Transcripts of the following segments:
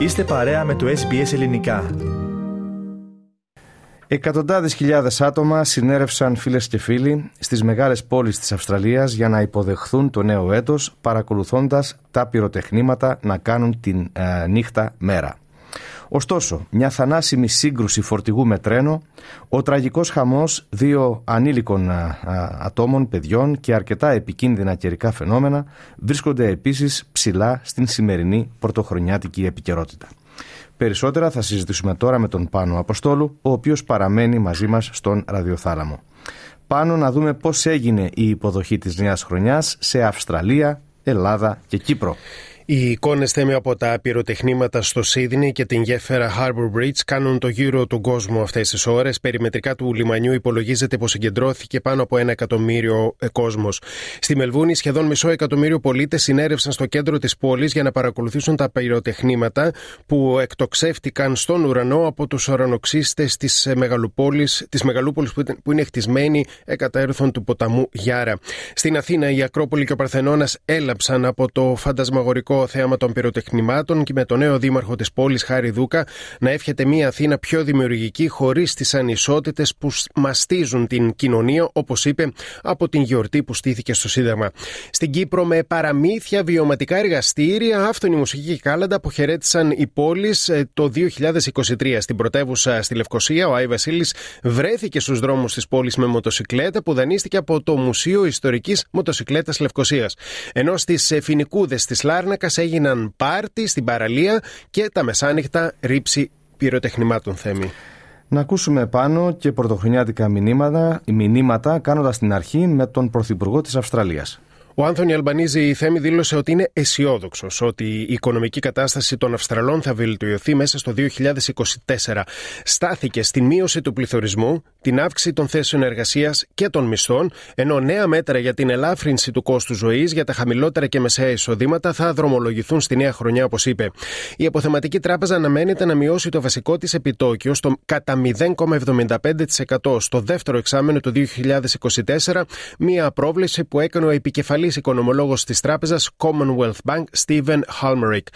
Είστε παρέα με το SBS Ελληνικά. Εκατοντάδες χιλιάδες άτομα συνέρευσαν φίλες και φίλοι στις μεγάλες πόλεις της Αυστραλίας για να υποδεχθούν το νέο έτος παρακολουθώντας τα πυροτεχνήματα να κάνουν την ε, νύχτα μέρα. Ωστόσο, μια θανάσιμη σύγκρουση φορτηγού με τρένο, ο τραγικός χαμός δύο ανήλικων ατόμων, παιδιών και αρκετά επικίνδυνα καιρικά φαινόμενα βρίσκονται επίσης ψηλά στην σημερινή πρωτοχρονιάτικη επικαιρότητα. Περισσότερα θα συζητήσουμε τώρα με τον Πάνο Αποστόλου, ο οποίος παραμένει μαζί μας στον ραδιοθάλαμο. Πάνω να δούμε πώς έγινε η υποδοχή της νέας χρονιάς σε Αυστραλία, Ελλάδα και Κύπρο. Οι εικόνες θέμη από τα πυροτεχνήματα στο Σίδνey και την γέφυρα Harbour Bridge κάνουν το γύρο του κόσμου αυτές τις ώρες. Περιμετρικά του λιμανιού υπολογίζεται πως συγκεντρώθηκε πάνω από ένα εκατομμύριο ε, κόσμος. Στη Μελβούνη, σχεδόν μισό εκατομμύριο πολίτες συνέρευσαν στο κέντρο της πόλης για να παρακολουθήσουν τα πυροτεχνήματα που εκτοξεύτηκαν στον ουρανό από τους ουρανοξύστες της ε, Μεγαλούπολης που είναι χτισμένοι εκατέρωθων του ποταμού Γιάρα. Στην Αθήνα, η Ακρόπολη και ο Παρθενώνας έλαψαν από το φαντασμαγορικό θέαμα των πυροτεχνημάτων και με τον νέο δήμαρχο της πόλης, Χάρη Δούκα, να εύχεται μια Αθήνα πιο δημιουργική, χωρίς τις ανισότητες που μαστίζουν την κοινωνία, όπως είπε, από την γιορτή που στήθηκε στο Σύνταγμα. Στην Κύπρο, με παραμύθια, βιωματικά εργαστήρια, άφθονη μουσική και κάλαντα αποχαιρέτησαν οι πόλεις ε, το 2023. Στην πρωτεύουσα στη Λευκοσία, ο Άι Βασίλης βρέθηκε στους δρόμους της πόλης με μοτοσυκλέτα που δανείστηκε από το Μουσείο Ιστορικής Μοτοσυκλέτας Λευκοσίας. Ενώ στις ε, Φινικούδες της Λάρνακα έγιναν πάρτι στην παραλία και τα μεσάνυχτα ρήψη πυροτεχνημάτων θέμη. Να ακούσουμε πάνω και πρωτοχρονιάτικα μηνύματα, μηνύματα κάνοντας την αρχή με τον Πρωθυπουργό της Αυστραλίας. Ο Άνθονι Αλμπανίζη η Θέμη δήλωσε ότι είναι αισιόδοξος ότι η οικονομική κατάσταση των Αυστραλών θα βελτιωθεί μέσα στο 2024. Στάθηκε στη μείωση του πληθωρισμού, την αύξηση των θέσεων εργασίας και των μισθών, ενώ νέα μέτρα για την ελάφρυνση του κόστου ζωής για τα χαμηλότερα και μεσαία εισοδήματα θα δρομολογηθούν στη νέα χρονιά, όπως είπε. Η αποθεματική τράπεζα αναμένεται να μειώσει το βασικό της επιτόκιο στο κατά 0,75% στο δεύτερο εξάμενο του 2024, μία πρόβλεψη που έκανε ο επικεφαλής οικονομολόγος της τράπεζας Commonwealth Bank, Stephen Halmerick.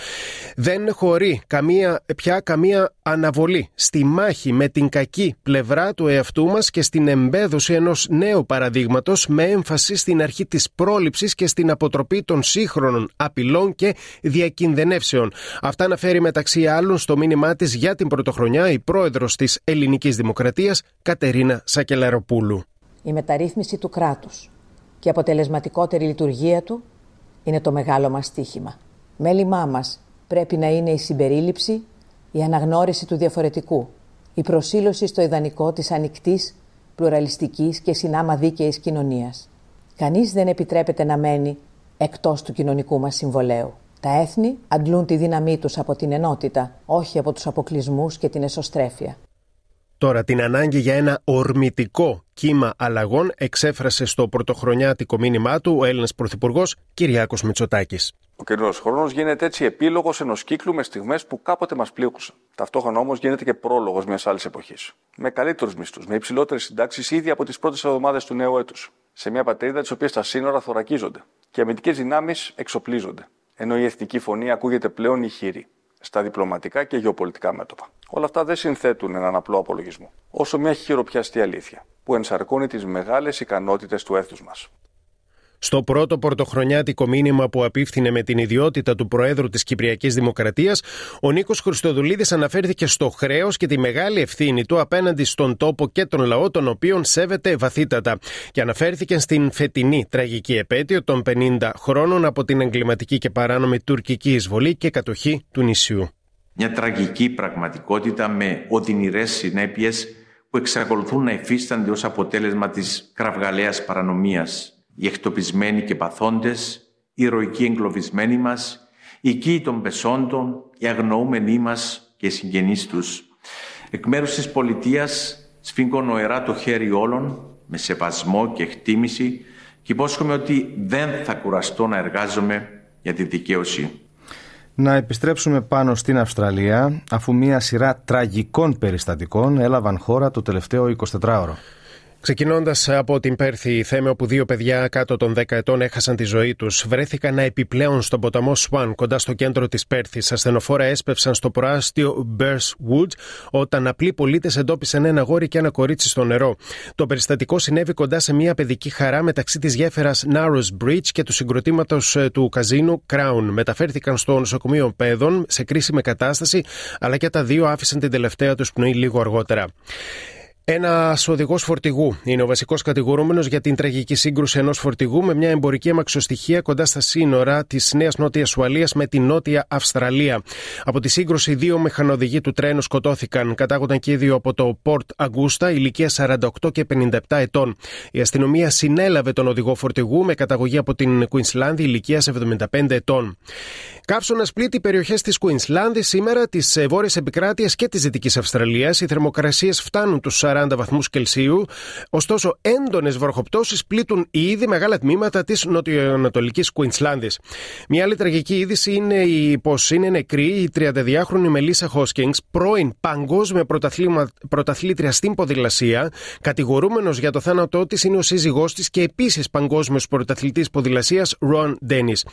Δεν χωρεί καμία, πια καμία αναβολή στη μάχη με την κακή πλευρά του εαυτού μας και στην εμπέδωση ενός νέου παραδείγματος με έμφαση στην αρχή της πρόληψης και στην αποτροπή των σύγχρονων απειλών και διακινδυνεύσεων. Αυτά αναφέρει μεταξύ άλλων στο μήνυμά της για την πρωτοχρονιά η πρόεδρος της Ελληνικής Δημοκρατίας, Κατερίνα Σακελαροπούλου. Η μεταρρύθμιση του κράτους και αποτελεσματικότερη λειτουργία του είναι το μεγάλο μας στίχημα. Μέλημά μας πρέπει να είναι η συμπερίληψη, η αναγνώριση του διαφορετικού, η προσήλωση στο ιδανικό της ανοιχτής, πλουραλιστικής και συνάμα δίκαιης κοινωνίας. Κανείς δεν επιτρέπεται να μένει εκτός του κοινωνικού μας συμβολέου. Τα έθνη αντλούν τη δύναμή τους από την ενότητα, όχι από τους αποκλεισμούς και την εσωστρέφεια. Τώρα, την ανάγκη για ένα ορμητικό κύμα αλλαγών εξέφρασε στο πρωτοχρονιάτικο μήνυμά του ο Έλληνας Πρωθυπουργός Κυριάκος Μητσοτάκης. Ο καιρό χρόνος γίνεται έτσι επίλογος ενός κύκλου με στιγμές που κάποτε μας πλήγουσαν. Ταυτόχρονα όμως γίνεται και πρόλογος μιας άλλης εποχής. Με καλύτερους μισθούς, με υψηλότερες συντάξεις ήδη από τις πρώτες εβδομάδες του νέου έτους. Σε μια πατρίδα τη οποία τα σύνορα θωρακίζονται και οι αμυντικές δυνάμεις εξοπλίζονται. Ενώ η εθνική φωνή ακούγεται πλέον ηχηρή στα διπλωματικά και γεωπολιτικά μέτωπα. Όλα αυτά δεν συνθέτουν έναν απλό απολογισμό, όσο μια χειροπιαστή αλήθεια που ενσαρκώνει τις μεγάλες ικανότητες του έθνους μας. Στο πρώτο πορτοχρονιάτικο μήνυμα που απίφθινε με την ιδιότητα του Προέδρου της Κυπριακής Δημοκρατίας, ο Νίκος Χριστοδουλίδης αναφέρθηκε στο χρέος και τη μεγάλη ευθύνη του απέναντι στον τόπο και τον λαό, τον οποίον σέβεται βαθύτατα. Και αναφέρθηκε στην φετινή τραγική επέτειο των 50 χρόνων από την εγκληματική και παράνομη τουρκική εισβολή και κατοχή του νησιού. Μια τραγική πραγματικότητα με οδυνηρές συνέπειες που εξακολουθούν να υφίστανται ως αποτέλεσμα της κραυγαλαίας παρανομίας οι εκτοπισμένοι και παθόντες, οι ηρωικοί εγκλωβισμένοι μας, οι οικοί των πεσόντων, οι αγνοούμενοι μας και οι συγγενείς τους. Εκ μέρους της πολιτείας σφίγγω νοερά το χέρι όλων με σεβασμό και εκτίμηση και υπόσχομαι ότι δεν θα κουραστώ να εργάζομαι για τη δικαίωση. Να επιστρέψουμε πάνω στην Αυστραλία αφού μια σειρά τραγικών περιστατικών έλαβαν χώρα το τελευταίο 24ωρο. Ξεκινώντας από την Πέρθη, θέμε όπου δύο παιδιά κάτω των 10 ετών έχασαν τη ζωή τους, βρέθηκαν επιπλέον στον ποταμό Σουάν, κοντά στο κέντρο της Πέρθης. Ασθενοφόρα έσπευσαν στο προάστιο Wood όταν απλοί πολίτες εντόπισαν ένα γόρι και ένα κορίτσι στο νερό. Το περιστατικό συνέβη κοντά σε μια παιδική χαρά μεταξύ της γέφυρας Narrows Bridge και του συγκροτήματος ε, του καζίνου Crown. Μεταφέρθηκαν στο νοσοκομείο Πέδων σε κρίσιμη κατάσταση, αλλά και τα δύο άφησαν την τελευταία τους πνοή λίγο αργότερα. Ένας οδηγός φορτηγού είναι ο βασικός κατηγορούμενος για την τραγική σύγκρουση ενός φορτηγού με μια εμπορική αμαξοστοιχεία κοντά στα σύνορα της Νέας Νότιας Ουαλίας με την Νότια Αυστραλία. Από τη σύγκρουση, δύο μηχανοδηγοί του τρένου σκοτώθηκαν. Κατάγονταν και δύο από το Port Augusta, ηλικία 48 και 57 ετών. Η αστυνομία συνέλαβε τον οδηγό φορτηγού με καταγωγή από την Κουινσλάνδη, ηλικία 75 ετών. Κάψονα πλήττει περιοχές της Κουινσλάνδης σήμερα, τη βόρεια επικράτεια και της Δυτικής Αυστραλίας. Οι θερμοκρασίες φτάνουν τους 40 βαθμούς Κελσίου. Ωστόσο, έντονες βροχοπτώσεις πλήττουν ήδη μεγάλα τμήματα της νοτιοανατολικής Κουινσλάνδης. Μια άλλη τραγική είδηση είναι πως είναι νεκρή η 32χρονη Μελίσσα Χόσκινγκς, πρώην παγκόσμια πρωταθλήτρια στην ποδηλασία. Κατηγορούμενος για το θάνατό της είναι ο σύζυγός της και επίσης παγκόσμιος πρωταθλητής ποδηλασίας Ρον Ντένις.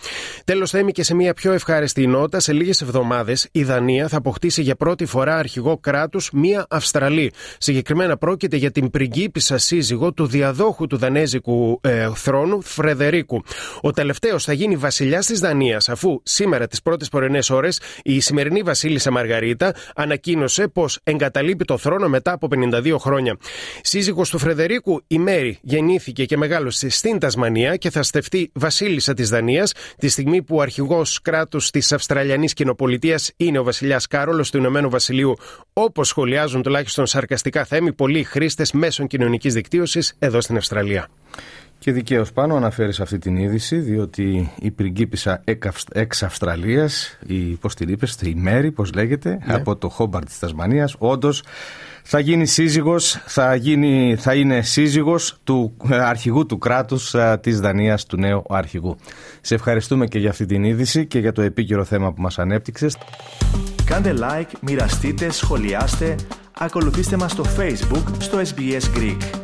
Τέλος, θα είμαι και σε μια πιο ευχάριστη νότα. Σε λίγες εβδομάδες η Δανία θα αποκτήσει για πρώτη φορά αρχηγό κράτους μία Αυστραλή. Συγκεκριμένα πρόκειται για την πριγκίπισσα σύζυγο του διαδόχου του δανέζικου ε, θρόνου Φρεδερίκου. Ο τελευταίος θα γίνει βασιλιάς της Δανίας, αφού σήμερα τις πρώτες πρωινές ώρες η σημερινή βασίλισσα Μαργαρίτα ανακοίνωσε πως εγκαταλείπει το θρόνο μετά από 52 χρόνια. Σύζυγος του Φρεδερίκου, η Μέρη, γεννήθηκε και μεγάλωσε στην Τασμανία και θα στεφτεί βασίλισσα της Δανίας τη στιγμή που ο αρχηγός κράτους της Αυστραλιανής Κοινοπολιτείας είναι ο βασιλιάς Κάρολος του Ηνωμένου Βασιλείου, όπως σχολιάζουν τουλάχιστον σαρκαστικά θέμη πολλοί χρήστες μέσων κοινωνικής δικτύωσης εδώ στην Αυστραλία. Και δικαίως πάνω αναφέρεις αυτή την είδηση, διότι η πριγκίπισσα εξ Αυστραλίας, η πώς την είπες, η Μέρη, πώς λέγεται, ναι. από το Χόμπαρτ της Τασμανίας, όντως θα γίνει σύζυγος, θα, γίνει, θα είναι σύζυγος του ε, αρχηγού του κράτους ε, της Δανίας, του νέου αρχηγού. Σε ευχαριστούμε και για αυτή την είδηση και για το επίκαιρο θέμα που μας ανέπτυξες. Κάντε like, μοιραστείτε, σχολιάστε, ακολουθήστε μας στο Facebook, στο SBS Greek.